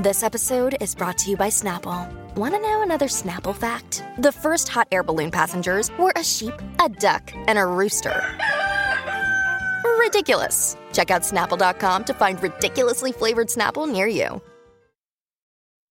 This episode is brought to you by Snapple. Want to know another Snapple fact? The first hot air balloon passengers were a sheep, a duck, and a rooster. Ridiculous. Check out snapple.com to find ridiculously flavored Snapple near you.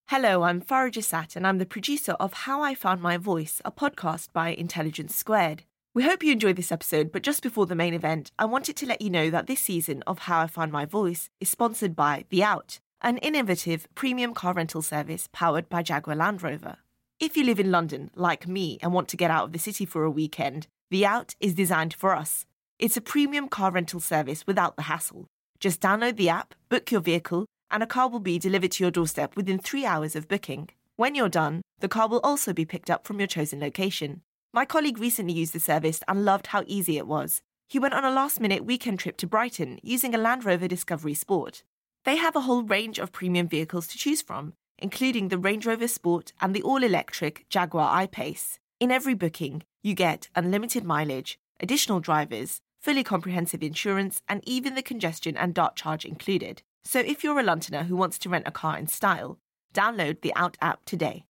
Hello, I'm Farah Jasat, and I'm the producer of How I Found My Voice, a podcast by Intelligence Squared. We hope you enjoyed this episode, but just before the main event, I wanted to let you know that this season of How I Found My Voice is sponsored by The Out an innovative premium car rental service powered by Jaguar Land Rover. If you live in London, like me, and want to get out of the city for a weekend, The Out is designed for us. It's a premium car rental service without the hassle. Just download the app, book your vehicle, and a car will be delivered to your doorstep within three hours of booking. When you're done, the car will also be picked up from your chosen location. My colleague recently used the service and loved how easy it was. He went on a last minute weekend trip to Brighton using a Land Rover Discovery Sport. They have a whole range of premium vehicles to choose from, including the Range Rover Sport and the all electric Jaguar I Pace. In every booking, you get unlimited mileage, additional drivers, fully comprehensive insurance, and even the congestion and dart charge included. So if you're a Londoner who wants to rent a car in style, download the Out app today.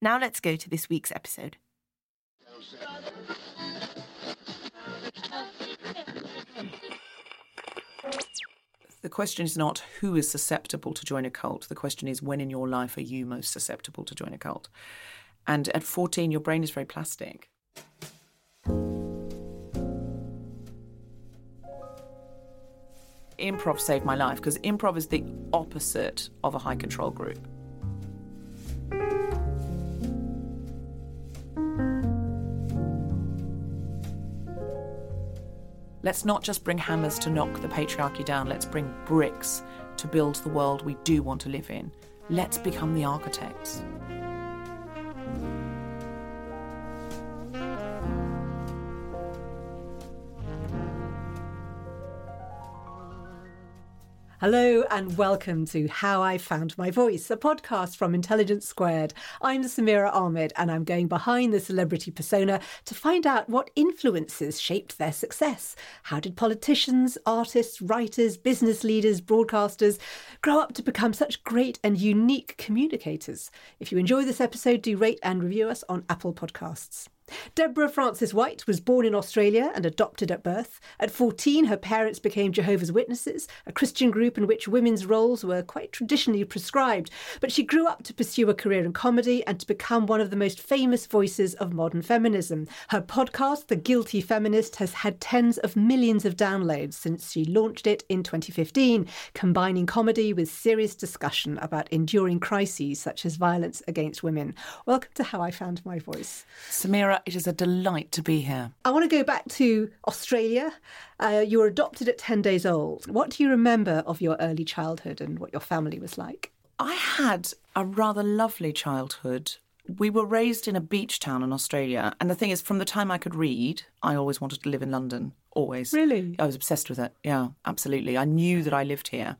Now let's go to this week's episode. The question is not who is susceptible to join a cult. The question is when in your life are you most susceptible to join a cult? And at 14, your brain is very plastic. Improv saved my life because improv is the opposite of a high control group. Let's not just bring hammers to knock the patriarchy down, let's bring bricks to build the world we do want to live in. Let's become the architects. Hello and welcome to How I Found My Voice, a podcast from Intelligence Squared. I'm Samira Ahmed and I'm going behind the celebrity persona to find out what influences shaped their success. How did politicians, artists, writers, business leaders, broadcasters grow up to become such great and unique communicators? If you enjoy this episode, do rate and review us on Apple Podcasts. Deborah Frances White was born in Australia and adopted at birth. At 14, her parents became Jehovah's Witnesses, a Christian group in which women's roles were quite traditionally prescribed. But she grew up to pursue a career in comedy and to become one of the most famous voices of modern feminism. Her podcast, The Guilty Feminist, has had tens of millions of downloads since she launched it in 2015, combining comedy with serious discussion about enduring crises such as violence against women. Welcome to How I Found My Voice. Samira, it is a delight to be here. I want to go back to Australia. Uh, you were adopted at 10 days old. What do you remember of your early childhood and what your family was like? I had a rather lovely childhood. We were raised in a beach town in Australia. And the thing is, from the time I could read, I always wanted to live in London. Always. Really? I was obsessed with it. Yeah, absolutely. I knew that I lived here.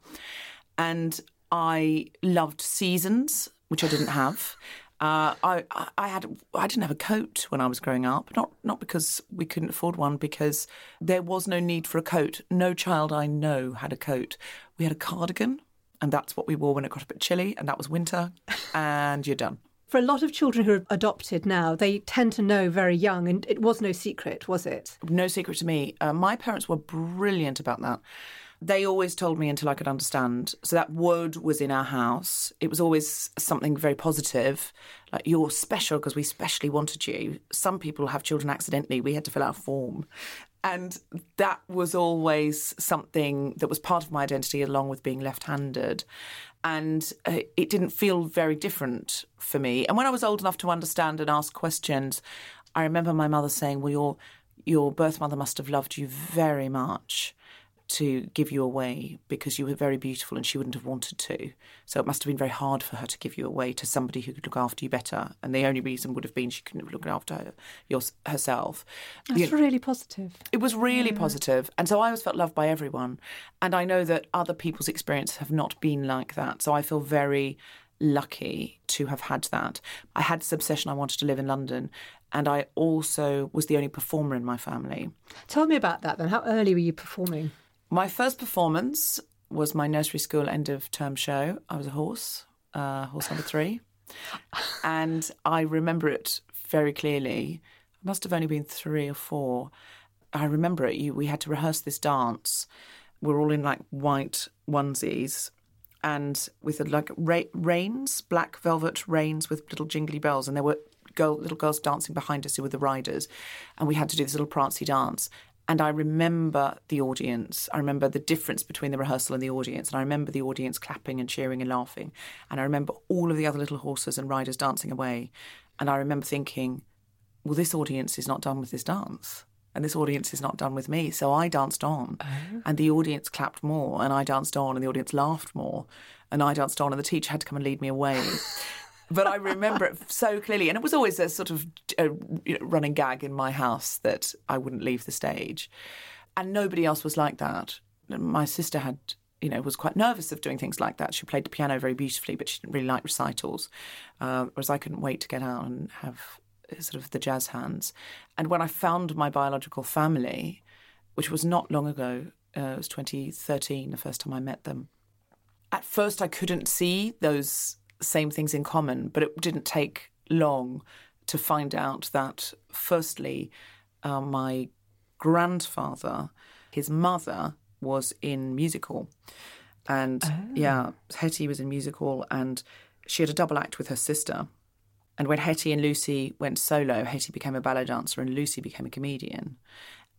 And I loved seasons, which I didn't have. Uh, I, I had I didn't have a coat when I was growing up. Not not because we couldn't afford one, because there was no need for a coat. No child I know had a coat. We had a cardigan, and that's what we wore when it got a bit chilly, and that was winter, and you're done. For a lot of children who are adopted now, they tend to know very young, and it was no secret, was it? No secret to me. Uh, my parents were brilliant about that they always told me until I could understand. So that word was in our house. It was always something very positive, like you're special because we specially wanted you. Some people have children accidentally. We had to fill out a form. And that was always something that was part of my identity, along with being left handed. And uh, it didn't feel very different for me. And when I was old enough to understand and ask questions, I remember my mother saying, Well, your, your birth mother must have loved you very much to give you away because you were very beautiful and she wouldn't have wanted to. So it must have been very hard for her to give you away to somebody who could look after you better. And the only reason would have been she couldn't have looked after her, your, herself. That's You know, really positive. it was really positive. And so I always felt loved by everyone. And I know that other people's experiences have not been like that. So I feel very lucky to have had that. I had this obsession I wanted to live in London. And I also was the only performer in my family. Tell me about that then. How early were you performing? My first performance was my nursery school end of term show. I was a horse, uh, horse number three. and I remember it very clearly. I must have only been three or four. I remember it. You, we had to rehearse this dance. We're all in like white onesies and with like ra- reins, black velvet reins with little jingly bells. And there were girl, little girls dancing behind us who were the riders. And we had to do this little prancy dance. And I remember the audience. I remember the difference between the rehearsal and the audience. And I remember the audience clapping and cheering and laughing. And I remember all of the other little horses and riders dancing away. And I remember thinking, well, this audience is not done with this dance. And this audience is not done with me. So I danced on. Oh. And the audience clapped more. And I danced on. And the audience laughed more. And I danced on. And the teacher had to come and lead me away. but I remember it so clearly. And it was always a sort of a running gag in my house that I wouldn't leave the stage. And nobody else was like that. My sister had, you know, was quite nervous of doing things like that. She played the piano very beautifully, but she didn't really like recitals. Uh, whereas I couldn't wait to get out and have uh, sort of the jazz hands. And when I found my biological family, which was not long ago, uh, it was 2013, the first time I met them. At first, I couldn't see those same things in common, but it didn't take long to find out that, firstly, uh, my grandfather, his mother, was in musical. And yeah, Hetty was in musical, and she had a double act with her sister. And when Hetty and Lucy went solo, Hetty became a ballet dancer and Lucy became a comedian.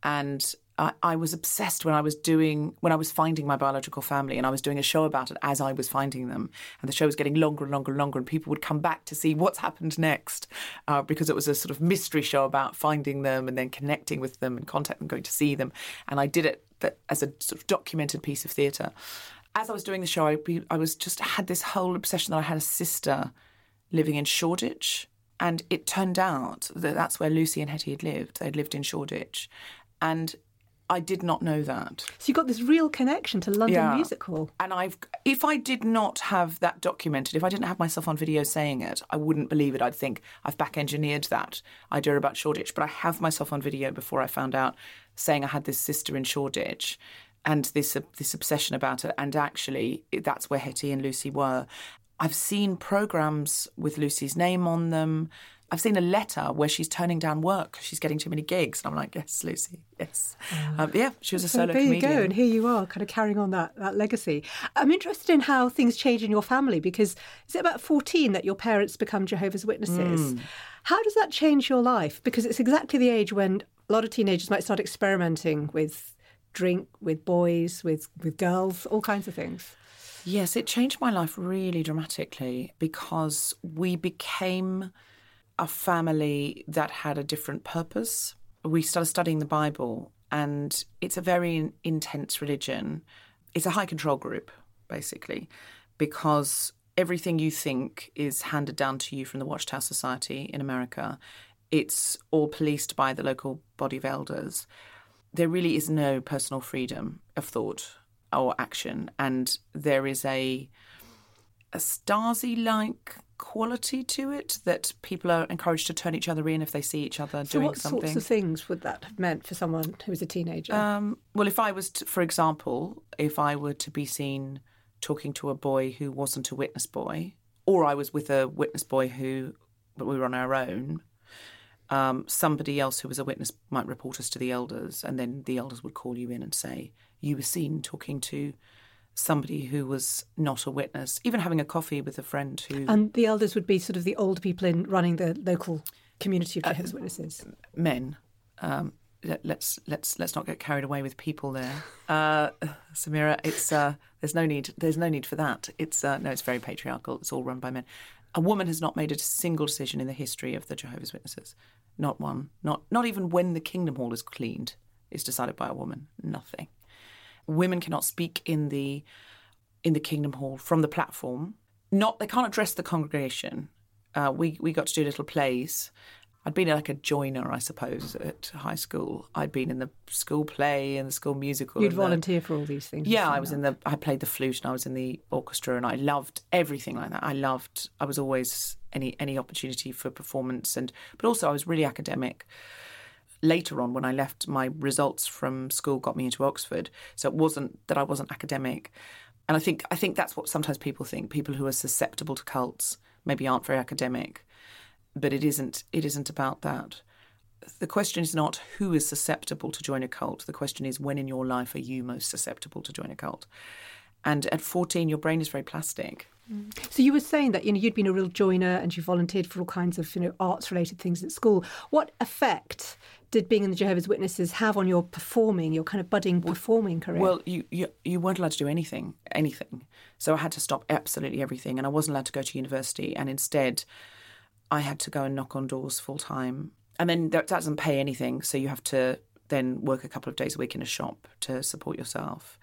And I, I was obsessed when I was doing when I was finding my biological family, and I was doing a show about it as I was finding them. And the show was getting longer and longer and longer, and people would come back to see what's happened next, uh, because it was a sort of mystery show about finding them and then connecting with them and contact them, going to see them. And I did it that- as a sort of documented piece of theatre. As I was doing the show, I, I was just had this whole obsession that I had a sister living in Shoreditch. And it turned out that that's where Lucy and Hetty had lived. They'd lived in Shoreditch. And I did not know that. So you got this real connection to London Yeah. Music Hall. And I've, if I did not have that documented, if I didn't have myself on video saying it, I wouldn't believe it. I'd think I've back engineered that idea about Shoreditch. But I have myself on video before I found out saying I had this sister in Shoreditch and this, uh, this obsession about it. And actually, that's where Hetty and Lucy were. I've seen programs with Lucy's name on them. I've seen a letter where she's turning down work she's getting too many gigs. And I'm like, yes, Lucy, yes. Um, yeah, she was a So solo there you comedian. go, and here you are, kind of carrying on that, that legacy. I'm interested in how things change in your family because is it about 14 that your parents become Jehovah's Witnesses? Hmm. How does that change your life? Because it's exactly the age when a lot of teenagers might start experimenting with drink, with boys, with, with girls, all kinds of things. Yes, it changed my life really dramatically because we became a family that had a different purpose. We started studying the Bible, and it's a very intense religion. It's a high control group, basically, because everything you think is handed down to you from the Watchtower Society in America. It's all policed by the local body of elders. There really is no personal freedom of thought or action, and there is a a Stasi-like quality to it that people are encouraged to turn each other in if they see each other So, doing what something. What sorts of things would that have meant for someone who was a teenager? Um, well, if I was, to, for example, if I were to be seen talking to a boy who wasn't a witness boy, or I was with a witness boy who, but we were on our own, um, somebody else who was a witness might report us to the elders, and then the elders would call you in and say you were seen talking to somebody who was not a witness, even having a coffee with a friend who and the elders would be sort of the old people in running the local community of Uh, Jehovah's Witnesses. men. Um, let, let's let's let's not get carried away with people there, uh, Samira. It's uh, there's no need there's no need for that. It's uh, no, it's very patriarchal. It's all run by men. A woman has not made a single decision in the history of the Jehovah's Witnesses. Not one. Not not even when the Kingdom Hall is cleaned is decided by a woman. Nothing. Women cannot speak in the in the Kingdom Hall from the platform. Not they can't address the congregation. Uh, we we got to do little plays. I'd been like a joiner, I suppose, at high school. I'd been in the school play and the school musical. You'd and the- volunteer for all these things. yeah, I was in the. I played the flute and I was in the orchestra and I loved everything like that. I loved. I was always any any opportunity for performance and but also I was really academic. Later on, when I left, my results from school got me into Oxford, so it wasn't that I wasn't academic. And I think I think that's what sometimes people think. People who are susceptible to cults maybe aren't very academic, but it isn't. It isn't about that. The question is not who is susceptible to join a cult. The question is when in your life are you most susceptible to join a cult? And at 14, your brain is very plastic. Mm. So you were saying that you know you'd been a real joiner and you volunteered for all kinds of you know arts related things at school. What effect did being in the Jehovah's Witnesses have on your performing, your kind of budding performing career? Well, you, you you weren't allowed to do anything, anything. So I had to stop absolutely everything, and I wasn't allowed to go to university. And instead, I had to go and knock on doors full time. And then that doesn't pay anything, so you have to then work a couple of days a week in a shop to support yourself.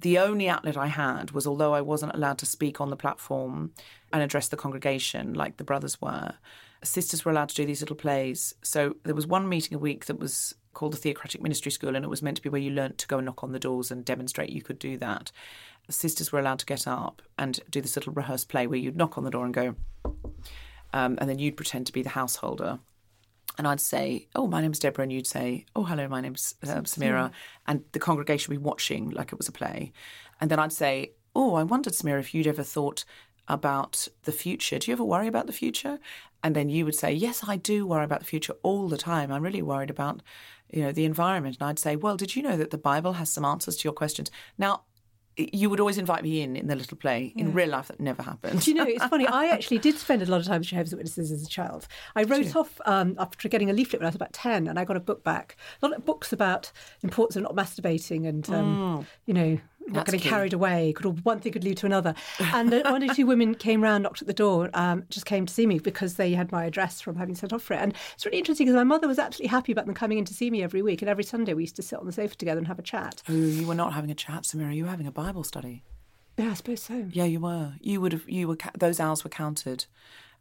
The only outlet I had was, although I wasn't allowed to speak on the platform and address the congregation like the brothers were, sisters were allowed to do these little plays. So there was one meeting a week that was called the Theocratic Ministry School, and it was meant to be where you learnt to go and knock on the doors and demonstrate you could do that. Sisters were allowed to get up and do this little rehearsed play where you'd knock on the door and go, um, and then you'd pretend to be the householder. And I'd say, "Oh, my name's Deborah," and you'd say, "Oh, hello, my name's uh, Samira," and the congregation would be watching like it was a play. And then I'd say, "Oh, I wondered, Samira, if you'd ever thought about the future. Do you ever worry about the future?" And then you would say, "Yes, I do worry about the future all the time. I'm really worried about, you know, the environment." And I'd say, "Well, did you know that the Bible has some answers to your questions?" Now, you would always invite me in in the little play. In real life, that never happened. Do you know, it's funny. I actually did spend a lot of time with Jehovah's Witnesses as a child. I wrote off um, after getting a leaflet when I was about 10, and I got a book back. A lot of books about importance of not masturbating and, um, you know, not getting key. carried away. Could one thing could lead to another. And one or two women came round, knocked at the door, um, just came to see me because they had my address from having sent off for it. And it's really interesting because my mother was absolutely happy about them coming in to see me every week. And every Sunday we used to sit on the sofa together and have a chat. Oh, you were not having a chat, Samira. You were having a Bible study. Yeah, I suppose so. Yeah, you were. You would have. You were. Those hours were counted.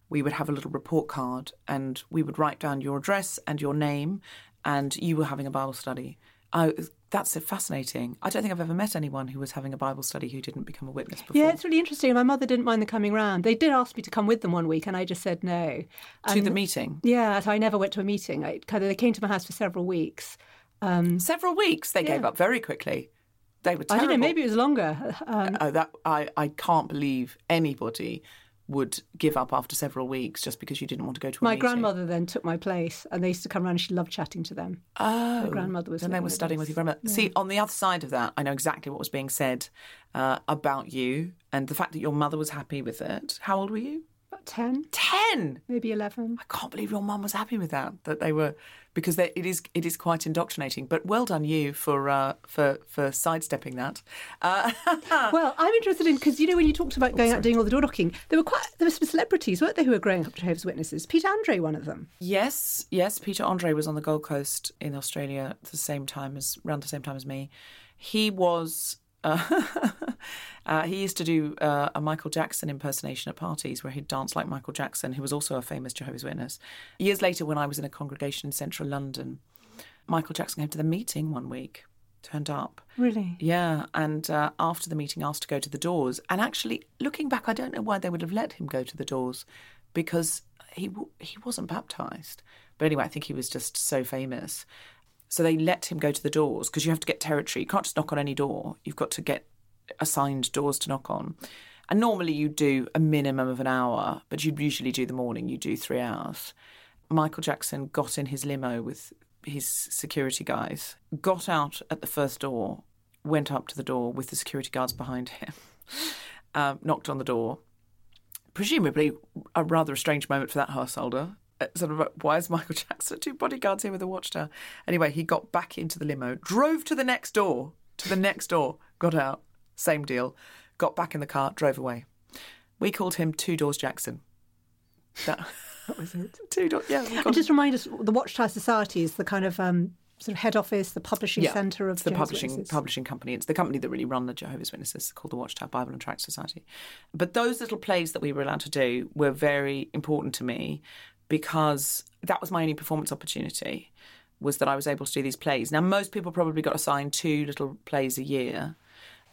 We would have a little report card, and we would write down your address and your name, and you were having a Bible study. I, that's fascinating. I don't think I've ever met anyone who was having a Bible study who didn't become a witness before. Yeah, it's really interesting. My mother didn't mind the coming round. They did ask me to come with them one week, and I just said no. to the meeting. Yeah, so I never went to a meeting. I kind of they came to my house for several weeks. Um, Several weeks. They gave up very quickly. They were I don't know. Maybe it was longer. Um, Oh, that I, I can't believe anybody would give up after several weeks just because you didn't want to go to a my meeting. grandmother then took my place, and they used to come around. and She loved chatting to them. Oh, My grandmother was Then they were studying with your grandmother. See, on the other side of that, I know exactly what was being said uh, about you and the fact that your mother was happy with it. How old were you? About ten, Ten. maybe eleven. I can't believe your mum was happy with that. That they were because they, it is it is quite indoctrinating. But well done you for uh, for for sidestepping that. Uh, well, I'm interested in because you know when you talked about going out doing all the door knocking, there were quite there were some celebrities, weren't there, who were growing up Jehovah's Witnesses? Peter Andre, one of them. Yes, yes. Peter Andre was on the Gold Coast in Australia at the same time as around the same time as me. He was. Uh, uh, he used to do uh, a Michael Jackson impersonation at parties where he'd dance like Michael Jackson, who was also a famous Jehovah's Witness. Years later, when I was in a congregation in central London, Michael Jackson came to the meeting one week, turned up. Really? Yeah, and uh, after the meeting, asked to go to the doors. And actually, looking back, I don't know why they would have let him go to the doors, because he w- he wasn't baptized. But anyway, I think he was just so famous. So they let him go to the doors because you have to get territory. You can't just knock on any door. You've got to get assigned doors to knock on. And normally you do a minimum of an hour, but you usually do the morning. You do three hours. Michael Jackson got in his limo with his security guys, got out at the first door, went up to the door with the security guards behind him, um, knocked on the door. Presumably, a rather strange moment for that householder. Uh, Sort of, why is Michael Jackson two bodyguards here with a watchtower? Anyway, he got back into the limo, drove to the next door, to the next door, got out, same deal, got back in the car, drove away. We called him Two Doors Jackson. That, What was it? two doors, yeah. And just remind us, the Watchtower Society is the kind of um, sort of head office, the publishing Yeah, centre of it's the Jehovah's publishing Witnesses? publishing company. It's the company that really run the Jehovah's Witnesses called the Watchtower Bible and Tract Society. But those little plays that we were allowed to do were very important to me because that was my only performance opportunity. Was that I was able to do these plays. Now most people probably got assigned two little plays a year,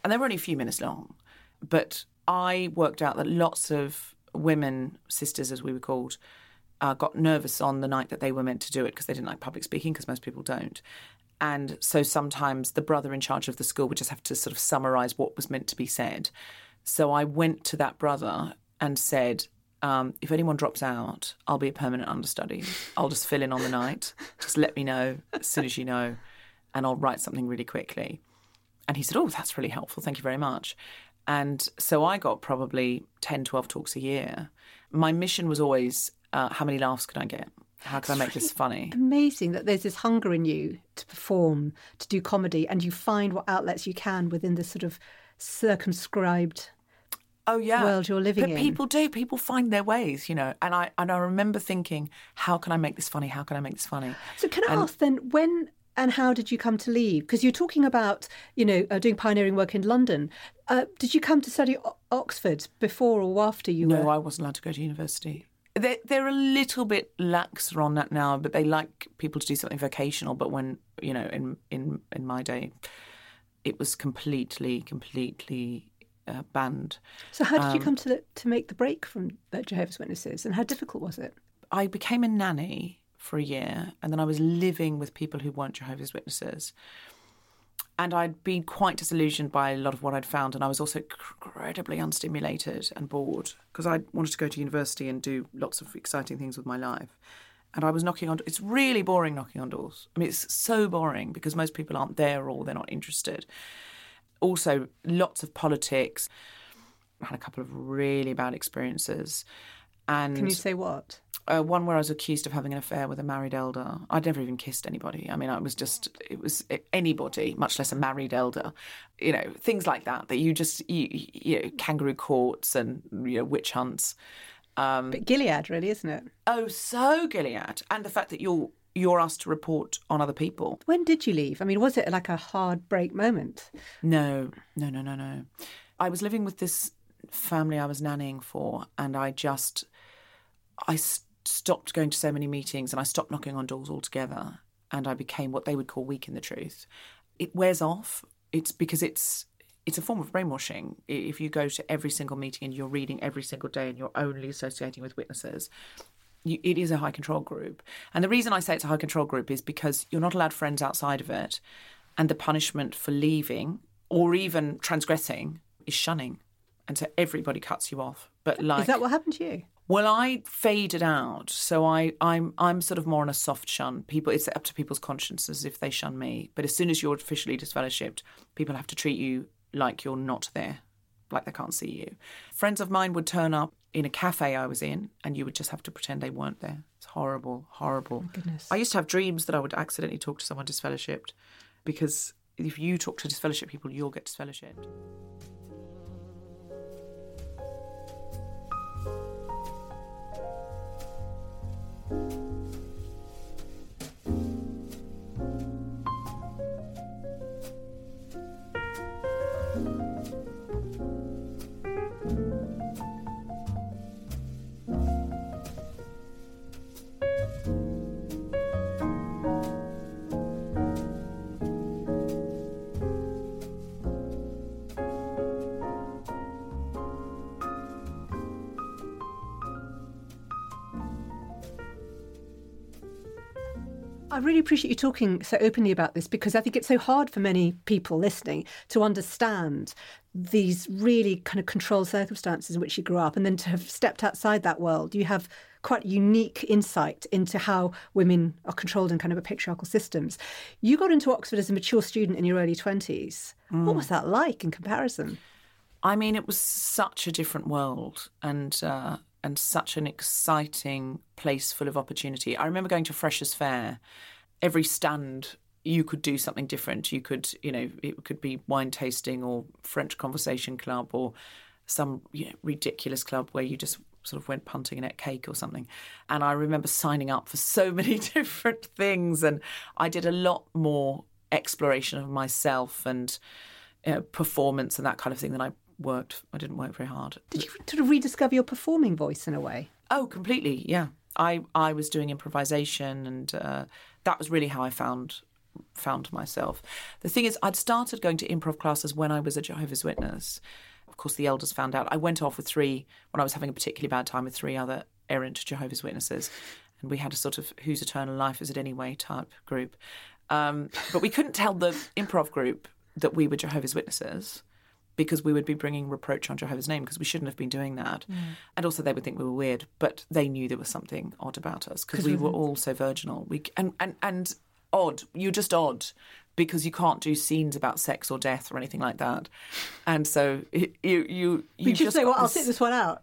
and they were only a few minutes long. But I worked out that lots of women sisters, as we were called, uh, got nervous on the night that they were meant to do it because they didn't like public speaking, because most people don't. And so sometimes the brother in charge of the school would just have to sort of summarize what was meant to be said. So I went to that brother and said, um, if anyone drops out, I'll be a permanent understudy. I'll just fill in on the night. Just let me know as soon as you know, and I'll write something really quickly. And he said, Oh, that's really helpful. Thank you very much. And so I got probably 10, 12 talks a year. My mission was always uh, how many laughs can I get? How can I make this funny? Amazing that there's this hunger in you to perform, to do comedy, and you find what outlets you can within this sort of circumscribed. Oh yeah world you're living but in. people do people find their ways you know and i and i remember thinking how can i make this funny how can i make this funny So can I And- ask then when and how did you come to leave? Because you're talking about you know uh, doing pioneering work in London. Uh, did you come to study o- Oxford before or after you no were? i wasn't allowed to go to university they're, they're a little bit laxer on that now but they like people to do something vocational but when you know in in in my day it was completely completely uh, banned So how did you um, come to the, to make the break from the Jehovah's Witnesses, and how difficult was it? I became a nanny for a year, and then I was living with people who weren't Jehovah's Witnesses. And I'd been quite disillusioned by a lot of what I'd found, and I was also incredibly unstimulated and bored because I wanted to go to university and do lots of exciting things with my life. And I was knocking on. It's really boring knocking on doors. I mean, it's so boring because most people aren't there or they're not interested. Also, lots of politics. I had a couple of really bad experiences, and Can you say what? uh, one where I was accused of having an affair with a married elder. I'd never even kissed anybody. I mean, I was just, it was anybody, much less a married elder. You know, things like that, that you just, you, you know, kangaroo courts and, you know, witch hunts. Um, But Gilead, really, isn't it? oh, so Gilead. And the fact that you're, you're asked to report on other people. When did you leave? I mean, was it like a hard break moment? No, no, no, no, no. I was living with this family I was nannying for, and I just, I stopped going to so many meetings and I stopped knocking on doors altogether, and I became what they would call weak in the truth. It wears off. It's because it's it's a form of brainwashing. If you go to every single meeting and you're reading every single day and you're only associating with witnesses, you, it is a high control group. And the reason I say it's a high control group is because you're not allowed friends outside of it. And the punishment for leaving or even transgressing is shunning. And so everybody cuts you off. But like Is that what happened to you? well, I faded out, so I, I'm I'm sort of more on a soft shun. People, it's up to people's consciences if they shun me. But as soon as you're officially disfellowshipped, people have to treat you like you're not there, like they can't see you. Friends of mine would turn up in a cafe I was in, and you would just have to pretend they weren't there. It's horrible, horrible. goodness. I used to have dreams that I would accidentally talk to someone disfellowshipped, because if you talk to disfellowshipped people, you'll get disfellowshipped. Really appreciate you talking so openly about this because I think it's so hard for many people listening to understand these really kind of controlled circumstances in which you grew up and then to have stepped outside that world. You have quite unique insight into how women are controlled in kind of a patriarchal systems. You got into Oxford as a mature student in your early 20s. What was that like in comparison? I mean, it was such a different world and uh, and such an exciting place full of opportunity. I remember going to Freshers Fair. Every stand you could do something different. You could, you know, it could be wine tasting or French conversation club or some you know, ridiculous club where you just sort of went punting and ate cake or something. And I remember signing up for so many different things. And I did a lot more exploration of myself and you know, performance and that kind of thing than I worked. I didn't work very hard. Did you sort of rediscover your performing voice in a way? Oh, completely. Yeah. I, I was doing improvisation and uh, that was really how I found found myself. The thing is, I'd started going to improv classes when I was a Jehovah's Witness. Of course, the elders found out. I went off with three when I was having a particularly bad time with three other errant Jehovah's Witnesses, and we had a sort of whose eternal life is it anyway type group. Um, but we couldn't tell the improv group that we were Jehovah's Witnesses because we would be bringing reproach on Jehovah's name because we shouldn't have been doing that. Mm. And also they would think we were weird, but they knew there was something odd about us because we were all so virginal. We and and and odd. You're just odd because you can't do scenes about sex or death or anything like that. And so you you you, you just, just say, "Well, I'll sit this one out."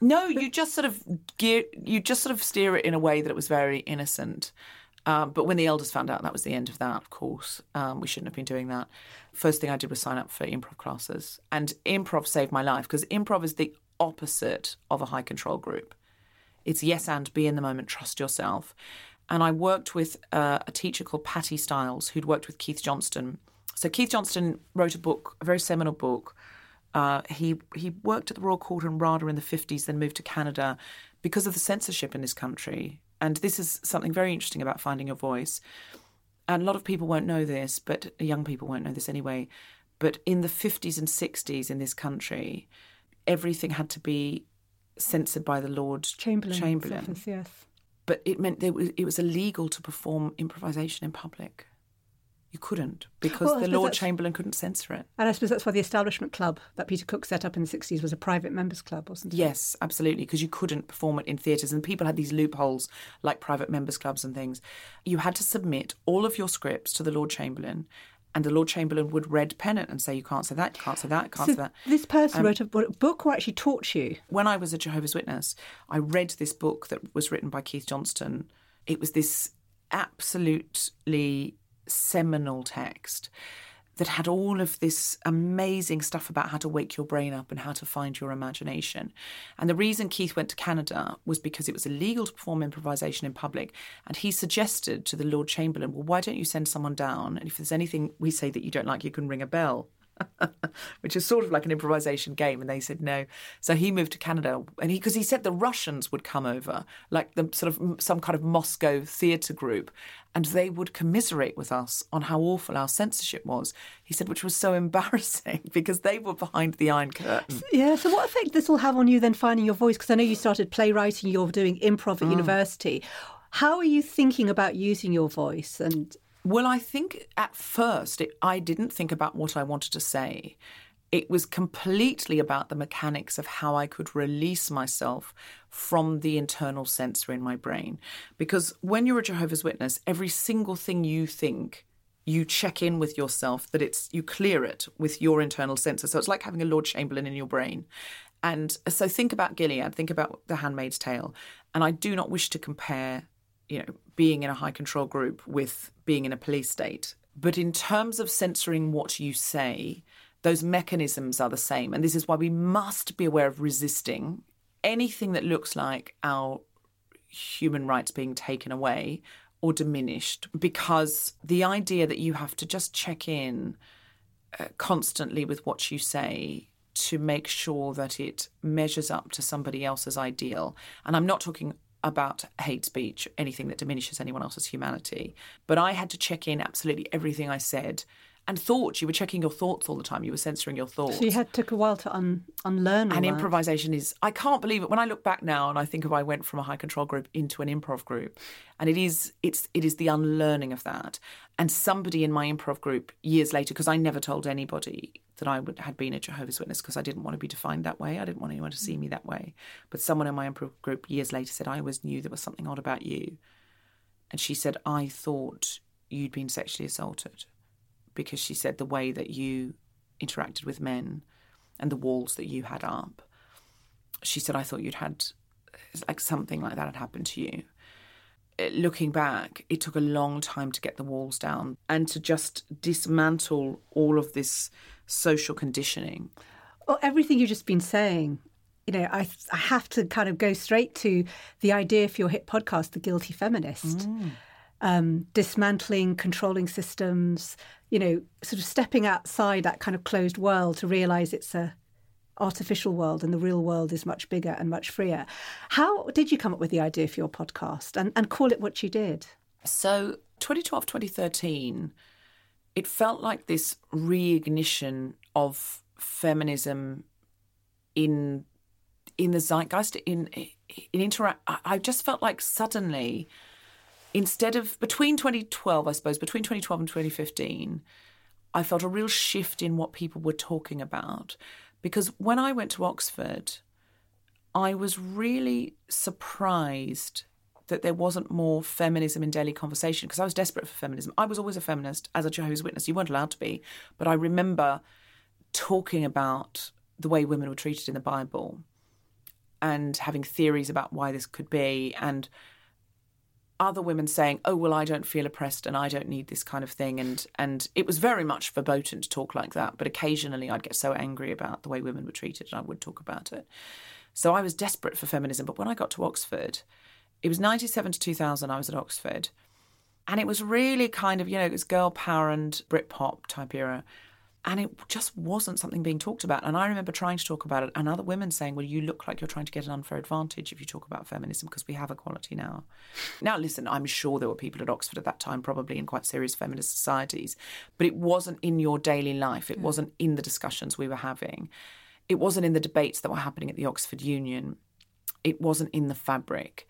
no, you just sort of gear, you just sort of steer it in a way that it was very innocent. Um, but when the elders found out, that was the end of that. Of course, um, we shouldn't have been doing that. First thing I did was sign up for improv classes, and improv saved my life because improv is the opposite of a high control group. It's yes and be in the moment, trust yourself. And I worked with uh, a teacher called Patti Stiles, who'd worked with Keith Johnstone. So Keith Johnstone wrote a book, a very seminal book. Uh, he he worked at the Royal Court in RADA in the 50s, then moved to Canada because of the censorship in this country. And this is something very interesting about finding your voice. And a lot of people won't know this, but young people won't know this anyway. But in the 50s and 60s in this country, everything had to be censored by the Lord Chamberlain. Chamberlain. Office, yes but it meant was, it was illegal to perform improvisation in public. You couldn't because well, the Lord Chamberlain couldn't censor it. And I suppose that's why the Establishment Club that Peter Cook set up in the 60s was a private members club, wasn't it? Yes, absolutely, because you couldn't perform it in theatres and people had these loopholes like private members clubs and things. You had to submit all of your scripts to the Lord Chamberlain and the Lord Chamberlain would red pen it and say, "You can't say that. You can't say that. You can't so say that." This person um, wrote a book, or actually taught you. When I was a Jehovah's Witness, I read this book that was written by Keith Johnstone. It was this absolutely seminal text that had all of this amazing stuff about how to wake your brain up and how to find your imagination. And the reason Keith went to Canada was because it was illegal to perform improvisation in public. And he suggested to the Lord Chamberlain, well, why don't you send someone down? And if there's anything we say that you don't like, you can ring a bell. which is sort of like an improvisation game. And they said no. So he moved to Canada, and he because he said the Russians would come over, like the sort of some kind of Moscow theatre group, and they would commiserate with us on how awful our censorship was. He said, which was so embarrassing because they were behind the Iron Curtain. Yeah. So what effect this will have on you then finding your voice? Because I know you started playwriting, you're doing improv at mm. university. How are you thinking about using your voice and well, I think at first it, I didn't think about what I wanted to say. It was completely about the mechanics of how I could release myself from the internal censor in my brain. Because when you're a Jehovah's Witness, every single thing you think, you check in with yourself that it's you clear it with your internal censor. So it's like having a Lord Chamberlain in your brain. And so think about Gilead, think about The Handmaid's Tale. And I do not wish to compare you know, being in a high control group with being in a police state. But in terms of censoring what you say, those mechanisms are the same. And this is why we must be aware of resisting anything that looks like our human rights being taken away or diminished. Because the idea that you have to just check in uh, constantly with what you say to make sure that it measures up to somebody else's ideal. And I'm not talking about hate speech, anything that diminishes anyone else's humanity. But I had to check in absolutely everything I said and thoughts. You were checking your thoughts all the time. You were censoring your thoughts. So you had took a while to un, unlearn. and that. improvisation is. I can't believe it when I look back now and I think of I went from a high control group into an improv group, and it is it's it is the unlearning of that. And somebody in my improv group years later, because I never told anybody that I would, had been a Jehovah's Witness because I didn't want to be defined that way. I didn't want anyone to see mm. me that way. But someone in my group years later said, I always knew there was something odd about you. And she said, I thought you'd been sexually assaulted because she said the way that you interacted with men and the walls that you had up. She said, I thought you'd had like something like that had happened to you. Uh, looking back, it took a long time to get the walls down and to just dismantle all of this social conditioning. Well, everything you've just been saying you know, I, I have to kind of go straight to the idea for your hit podcast, The Guilty Feminist. Mm. Um, dismantling controlling systems, you know, sort of stepping outside that kind of closed world to realize it's a artificial world and the real world is much bigger and much freer. How did you come up with the idea for your podcast and, and call it what you did? So 2012, 2013, it felt like this reignition of feminism in in the zeitgeist in in interact I just felt like suddenly instead of between 2012 I suppose between 2012 and 2015 I felt a real shift in what people were talking about because when I went to Oxford I was really surprised that there wasn't more feminism in daily conversation because I was desperate for feminism. I was always a feminist as a Jehovah's Witness. You weren't allowed to be, but I remember talking about the way women were treated in the Bible and having theories about why this could be and other women saying, "Oh well, I don't feel oppressed and I don't need this kind of thing," and and it was very much verboten to talk like that. But occasionally, I'd get so angry about the way women were treated, and I would talk about it. So I was desperate for feminism. But when I got to Oxford, it was 97 to 2000, I was at Oxford. And it was really kind of, you know, it was girl power and Britpop type era. And it just wasn't something being talked about. And I remember trying to talk about it, and other women saying, Well, you look like you're trying to get an unfair advantage if you talk about feminism because we have equality now. Now, listen, I'm sure there were people at Oxford at that time, probably in quite serious feminist societies, but it wasn't in your daily life. It mm. wasn't in the discussions we were having. It wasn't in the debates that were happening at the Oxford Union. It wasn't in the fabric.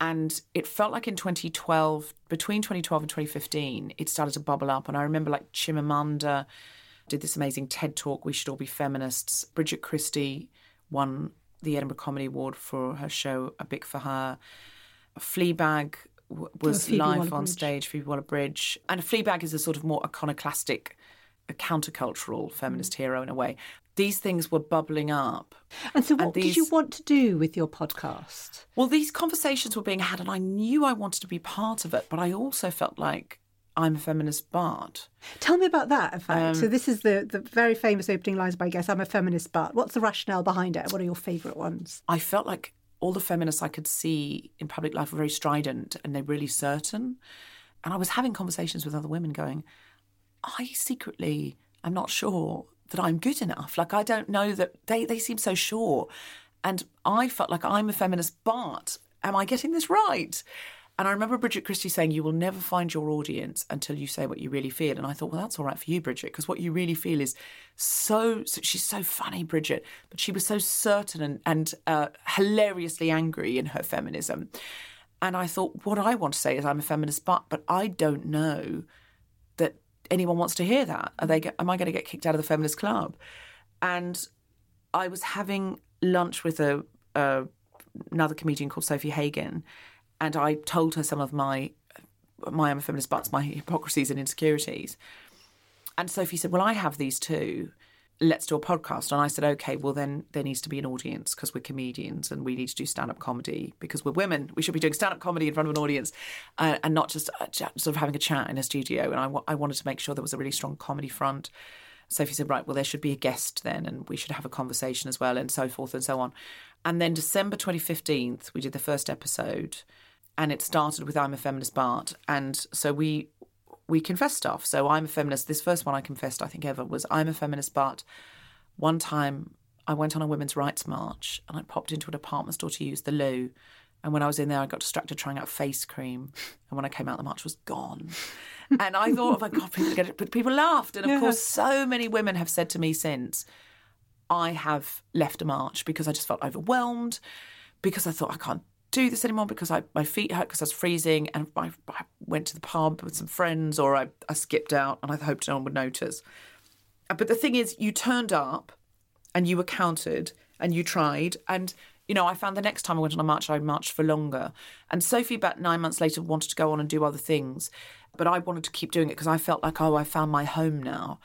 And it felt like in 2012, between 2012 and 2015, it started to bubble up. And I remember like Chimamanda did this amazing TED talk, We Should All Be Feminists. Bridget Christie won the Edinburgh Comedy Award for her show A Bic for Her. Fleabag w- oh, was live on Waller-Bridge. stage, Phoebe Waller-Bridge. And a Fleabag is a sort of more iconoclastic, a countercultural feminist mm. hero in a way. These things were bubbling up. And so, what did you want to do with your podcast? Well, these conversations were being had, and I knew I wanted to be part of it, but I also felt like I'm a feminist but. Tell me about that, in fact. Um, so, this is the, the very famous opening lines by Guess I'm a feminist, but what's the rationale behind it? What are your favourite ones? I felt like all the feminists I could see in public life were very strident and they're really certain. And I was having conversations with other women going, I secretly am not sure that I'm good enough. Like, I don't know that they, they seem so sure. And I felt like I'm a feminist, but am I getting this right? And I remember Bridget Christie saying, You will never find your audience until you say what you really feel. And I thought, Well, that's all right for you, Bridget, because what you really feel is so, so. She's so funny, Bridget, but she was so certain and, and uh, hilariously angry in her feminism. And I thought, What I want to say is I'm a feminist, but, but I don't know that anyone wants to hear that. Are they? Am I going to get kicked out of the feminist club? And I was having lunch with a, a another comedian called Sofie Hagen, and I told her some of my my I'm a feminist buts, my hypocrisies and insecurities. And Sofie said, "Well, I have these too. Let's do a podcast." And I said, "Okay, well then there needs to be an audience because we're comedians and we need to do stand up comedy because we're women. We should be doing stand up comedy in front of an audience uh, and not just uh, sort of having a chat in a studio." And I, I wanted to make sure there was a really strong comedy front. Sofie said, right, well, there should be a guest then, and we should have a conversation as well, and so forth and so on. And then December 2015, we did the first episode, and it started with I'm a Feminist But. And so we we confessed stuff. So I'm a feminist. This first one I confessed, I think, ever was I'm a feminist, but one time I went on a women's rights march and I popped into a department store to use the loo. And when I was in there, I got distracted trying out face cream. And when I came out, the march was gone. And I thought, oh my God, people going to, but people laughed. And of course, so many women have said to me since, I have left a march because I just felt overwhelmed, because I thought I can't do this anymore, because I, my feet hurt because I was freezing, and I, I went to the pub with some friends, or I, I skipped out, and I hoped no one would notice. Uh, but the thing is, you turned up, and you were counted, and you tried, and you know, I found the next time I went on a march, I marched for longer. And Sofie, about nine months later, wanted to go on and do other things, but I wanted to keep doing it because I felt like, oh, I found my home now.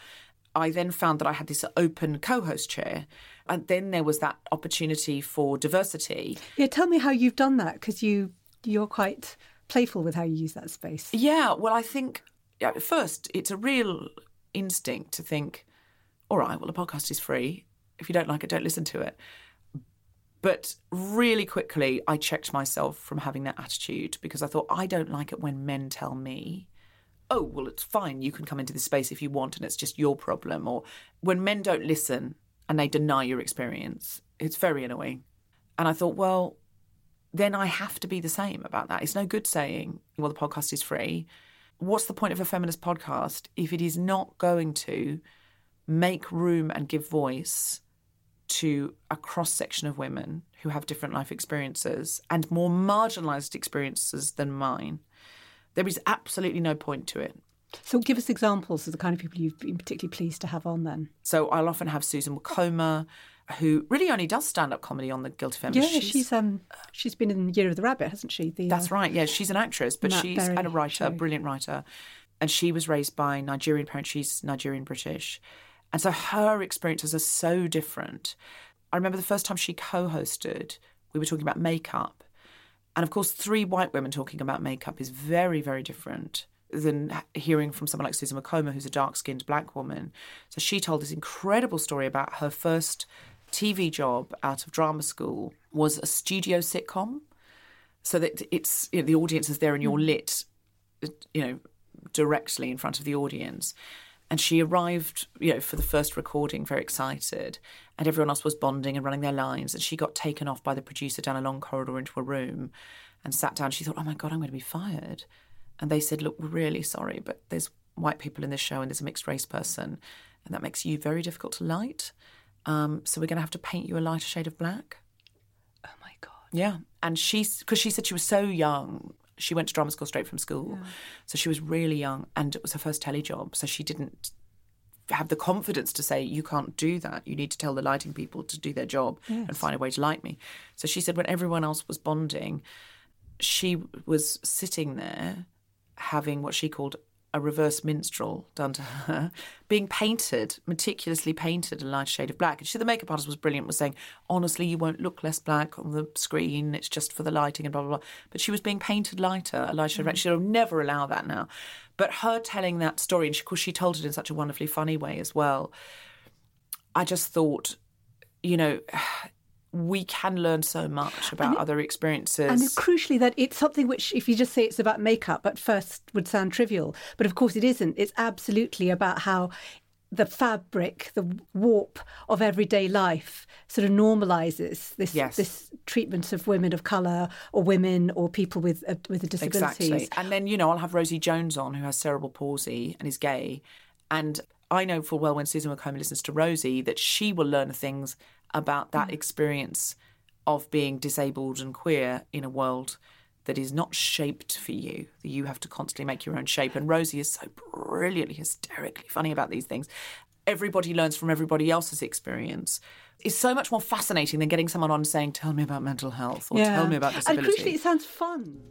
I then found that I had this open co host chair. And then there was that opportunity for diversity. Yeah, tell me how you've done that because you you're quite playful with how you use that space. Yeah, well, I think yeah, first it's a real instinct to think, all right, well, the podcast is free. If you don't like it, don't listen to it. But really quickly, I checked myself from having that attitude because I thought, I don't like it when men tell me, oh, well, it's fine. You can come into this space if you want and it's just your problem. Or when men don't listen and they deny your experience, it's very annoying. And I thought, well, then I have to be the same about that. It's no good saying, well, the podcast is free. What's the point of a feminist podcast if it is not going to make room and give voice to a cross section of women who have different life experiences and more marginalized experiences than mine. There is absolutely no point to it. So, give us examples of the kind of people you've been particularly pleased to have on then. So, I'll often have Susan Wokoma, who really only does stand up comedy on the Guilty Feminist. Yeah, she's, she's um she's been in Year of the Rabbit, hasn't she? The, that's uh, right. Yeah, she's an actress, but Matt she's Berry and a writer, show. a brilliant writer. And she was raised by Nigerian parents. She's Nigerian British. And so her experiences are so different. I remember the first time she co hosted, we were talking about makeup. And of course, three white women talking about makeup is very, very different than hearing from someone like Susan Wokoma, who's a dark skinned black woman. So she told this incredible story about her first TV job out of drama school was a studio sitcom. So that it's you know, the audience is there and you're hmm. lit, you know, directly in front of the audience. And she arrived, you know, for the first recording, very excited, and everyone else was bonding and running their lines. And she got taken off by the producer down a long corridor into a room, and sat down. She thought, "Oh my god, I'm going to be fired." And they said, "Look, we're really sorry, but there's white people in this show, and there's a mixed race person, and that makes you very difficult to light. Um, so we're going to have to paint you a lighter shade of black." Oh my god. Yeah, and she's because she said she was so young. She went to drama school straight from school, so she was really young, and it was her first telly job. So she didn't have the confidence to say, "You can't do that. You need to tell the lighting people to do their job and find a way to light me." So she said, when everyone else was bonding, she was sitting there having what she called a reverse minstrel done to her, being painted, meticulously painted a light shade of black. And she, the makeup artist was brilliant, was saying, honestly, you won't look less black on the screen. It's just for the lighting and blah, blah, blah. But she was being painted lighter, a light shade of red. Mm. She'll never allow that now. But her telling that story, and of course she told it in such a wonderfully funny way as well, I just thought, you know, we can learn so much about other experiences. And crucially, that it's something which, if you just say it's about makeup, at first would sound trivial. But of course, it isn't. It's absolutely about how the fabric, the warp of everyday life sort of normalizes this Yes. this treatment of women of color or women or people with uh, with disabilities. Exactly. And then, you know, I'll have Rosie Jones on who has cerebral palsy and is gay. And I know full well when Susan Wokoma listens to Rosie that she will learn things about that mm. experience of being disabled and queer in a world that is not shaped for you, that you have to constantly make your own shape. And Rosie is so brilliantly, hysterically funny about these things. Everybody learns from everybody else's experience. It's so much more fascinating than getting someone on saying, Tell me about mental health or tell me about disability. And crucially, it sounds fun.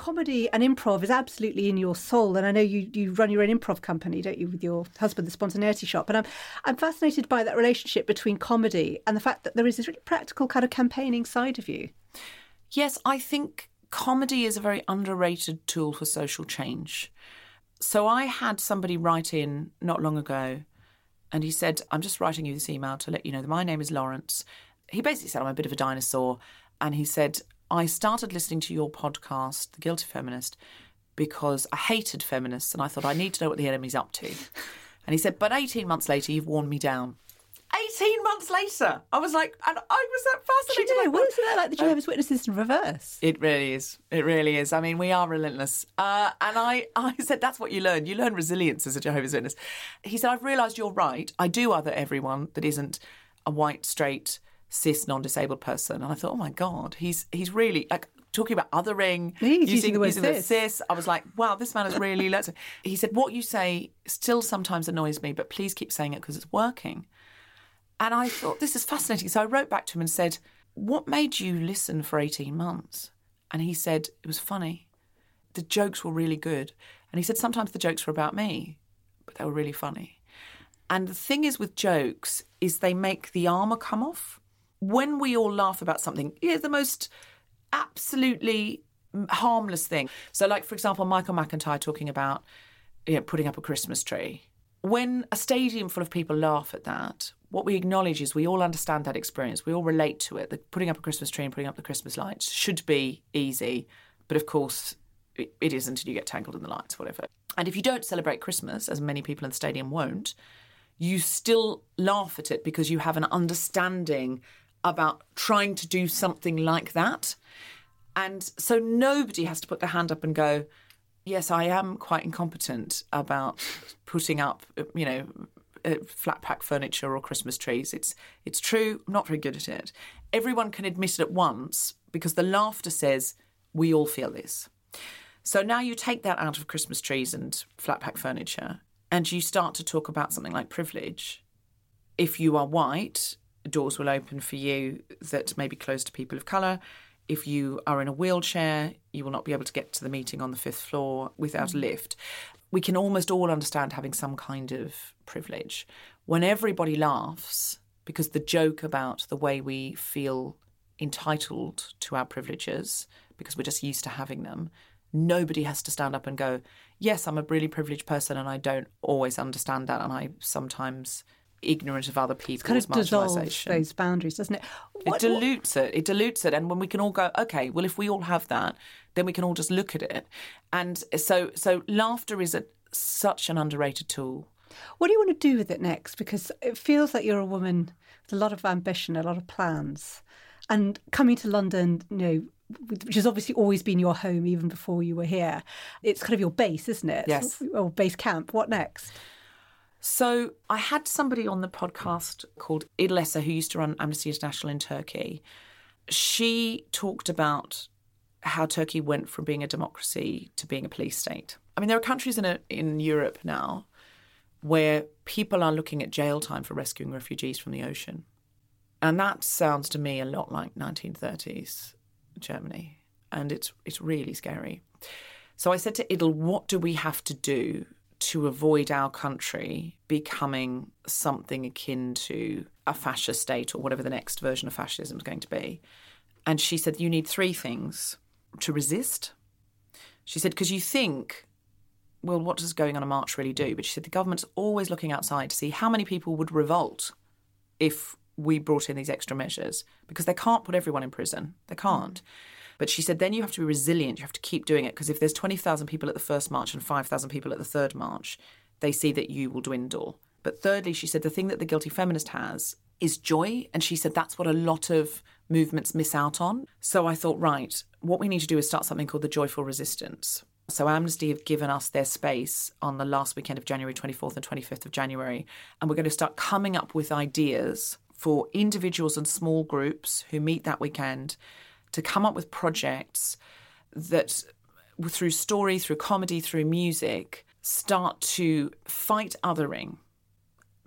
Comedy and improv is absolutely in your soul. And I know you, you run your own improv company, don't you, with your husband, the Spontaneity Shop. And I'm, I'm fascinated by that relationship between comedy and the fact that there is this really practical kind of campaigning side of you. Yes, I think comedy is a very underrated tool for social change. So I had somebody write in not long ago and he said, I'm just writing you this email to let you know that my name is Lawrence. He basically said, I'm a bit of a dinosaur. And he said, I started listening to your podcast, The Guilty Feminist, because I hated feminists and I thought I need to know what the enemy's up to. And he said, But 18 months later, you've worn me down. 18 months later, I was like, and I was that fascinated. you know, like, isn't that like the Jehovah's Witnesses in reverse? it really is. It really is. I mean, we are relentless. Uh, and I, I said, that's what you learn. You learn resilience as a Jehovah's Witness. He said, I've realised you're right. I do other everyone that isn't a white, straight, cis, non-disabled person. And I thought, oh my God, he's he's really like talking about othering, He's using the word cis. cis. I was like, wow, this man has really something. He said, what you say still sometimes annoys me, but please keep saying it because it's working. And I thought, this is fascinating. So I wrote back to him and said, What made you listen for 18 months? And he said it was funny. The jokes were really good. And he said sometimes the jokes were about me, but they were really funny. And the thing is with jokes is they make the armor come off. When we all laugh about something, yeah, the most absolutely harmless thing. So, like for example, Michael McIntyre talking about you know, putting up a Christmas tree. When a stadium full of people laugh at that, what we acknowledge is we all understand that experience. We all relate to it. That putting up a Christmas tree and putting up the Christmas lights should be easy, but of course, it, it isn't until you get tangled in the lights, whatever. And if you don't celebrate Christmas, as many people in the stadium won't, you still laugh at it because you have an understanding about trying to do something like that. And so nobody has to put their hand up and go, Yes, I am quite incompetent about putting up, you know, uh, flat pack furniture or Christmas trees. It's it's true. I'm not very good at it. Everyone can admit it at once because the laughter says we all feel this. So now you take that out of Christmas trees and flat pack furniture, and you start to talk about something like privilege. If you are white, doors will open for you that may be closed to people of colour. If you are in a wheelchair, you will not be able to get to the meeting on the fifth floor without a mm. lift. We can almost all understand having some kind of privilege. When everybody laughs, because the joke about the way we feel entitled to our privileges, because we're just used to having them, nobody has to stand up and go, Yes, I'm a really privileged person and I don't always understand that. And I sometimes ignorant of other people's kind of dissolves those boundaries, doesn't it? What, it dilutes what? it. It dilutes it, and when we can all go, okay, well, if we all have that, then we can all just look at it. And so, so laughter is a, such an underrated tool. What do you want to do with it next? Because it feels like you're a woman with a lot of ambition, a lot of plans, and coming to London, you know, which has obviously always been your home even before you were here. It's kind of your base, isn't it? Yes. Or base camp. What next? So I had somebody on the podcast called Idil who used to run Amnesty International in Turkey. She talked about how Turkey went from being a democracy to being a police state. I mean, there are countries in a, in Europe now where people are looking at jail time for rescuing refugees from the ocean. And that sounds to me a lot like 1930s Germany. And it's it's really scary. So I said to Idil, what do we have to do to avoid our country becoming something akin to a fascist state or whatever the next version of fascism is going to be. And she said, You need three things to resist. She said, Because you think, well, what does going on a march really do? But she said, The government's always looking outside to see how many people would revolt if we brought in these extra measures because they can't put everyone in prison. They can't. Mm. But she said, then you have to be resilient. You have to keep doing it because if there's 20,000 people at the first march and 5,000 people at the third march, they see that you will dwindle. But thirdly, she said, the thing that the guilty feminist has is joy. And she said, that's what a lot of movements miss out on. So I thought, right, what we need to do is start something called the joyful resistance. So Amnesty have given us their space on the last weekend of January 24th and 25th of January. And we're going to start coming up with ideas for individuals and small groups who meet that weekend to come up with projects that, through story, through comedy, through music, start to fight othering.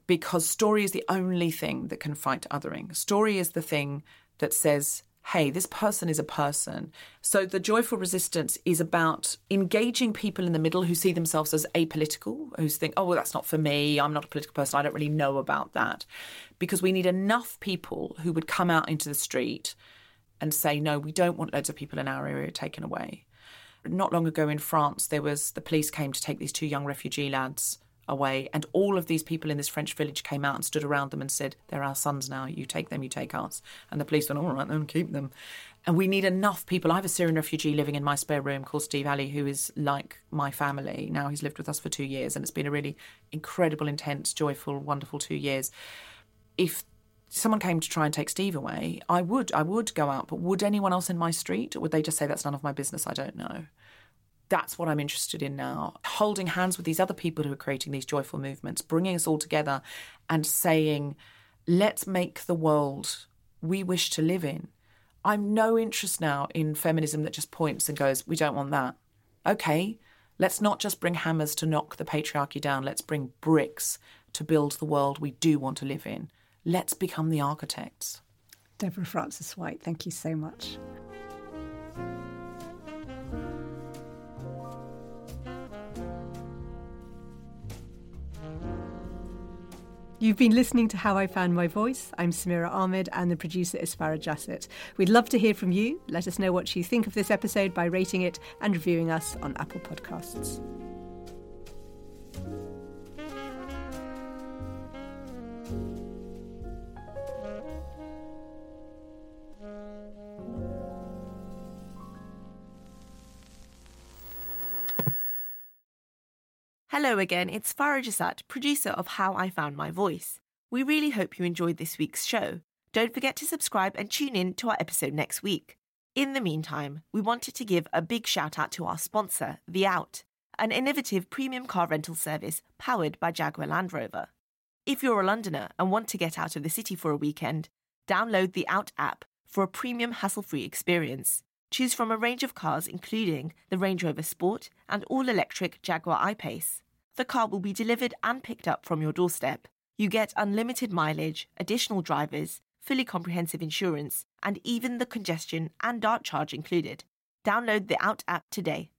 Because story is the only thing that can fight othering. Story is the thing that says, hey, this person is a person. So the joyful resistance is about engaging people in the middle who see themselves as apolitical, who think, oh, well, that's not for me. I'm not a political person. I don't really know about that. Because we need enough people who would come out into the street and say, no, we don't want loads of people in our area taken away. Not long ago in France, there was the police came to take these two young refugee lads away, and all of these people in this French village came out and stood around them and said, They're our sons now, you take them, you take us. And the police went, All right, then keep them. And we need enough people. I have a Syrian refugee living in my spare room called Steve Ali, who is like my family. Now he's lived with us for two years, and it's been a really incredible, intense, joyful, wonderful two years. If someone came to try and take Steve away, I would, I would go out. But would anyone else in my street, or would they just say that's none of my business? I don't know. That's what I'm interested in now. Holding hands with these other people who are creating these joyful movements, bringing us all together and saying, let's make the world we wish to live in. I'm no interest now in feminism that just points and goes, we don't want that. Okay, let's not just bring hammers to knock the patriarchy down, let's bring bricks to build the world we do want to live in. Let's become the architects. Deborah Frances-White, thank you so much. You've been listening to How I Found My Voice. I'm Samira Ahmed and the producer is Farah Jassett. We'd love to hear from you. Let us know what you think of this episode by rating it and reviewing us on Apple Podcasts. Hello again, it's Farah Jasat, producer of How I Found My Voice. We really hope you enjoyed this week's show. Don't forget to subscribe and tune in to our episode next week. In the meantime, we wanted to give a big shout out to our sponsor, The Out, an innovative premium car rental service powered by Jaguar Land Rover. If you're a Londoner and want to get out of the city for a weekend, download the Out app for a premium hassle free experience. Choose from a range of cars, including the Range Rover Sport and all electric Jaguar I Pace. The car will be delivered and picked up from your doorstep. You get unlimited mileage, additional drivers, fully comprehensive insurance, and even the congestion and dart charge included. Download the Out app today.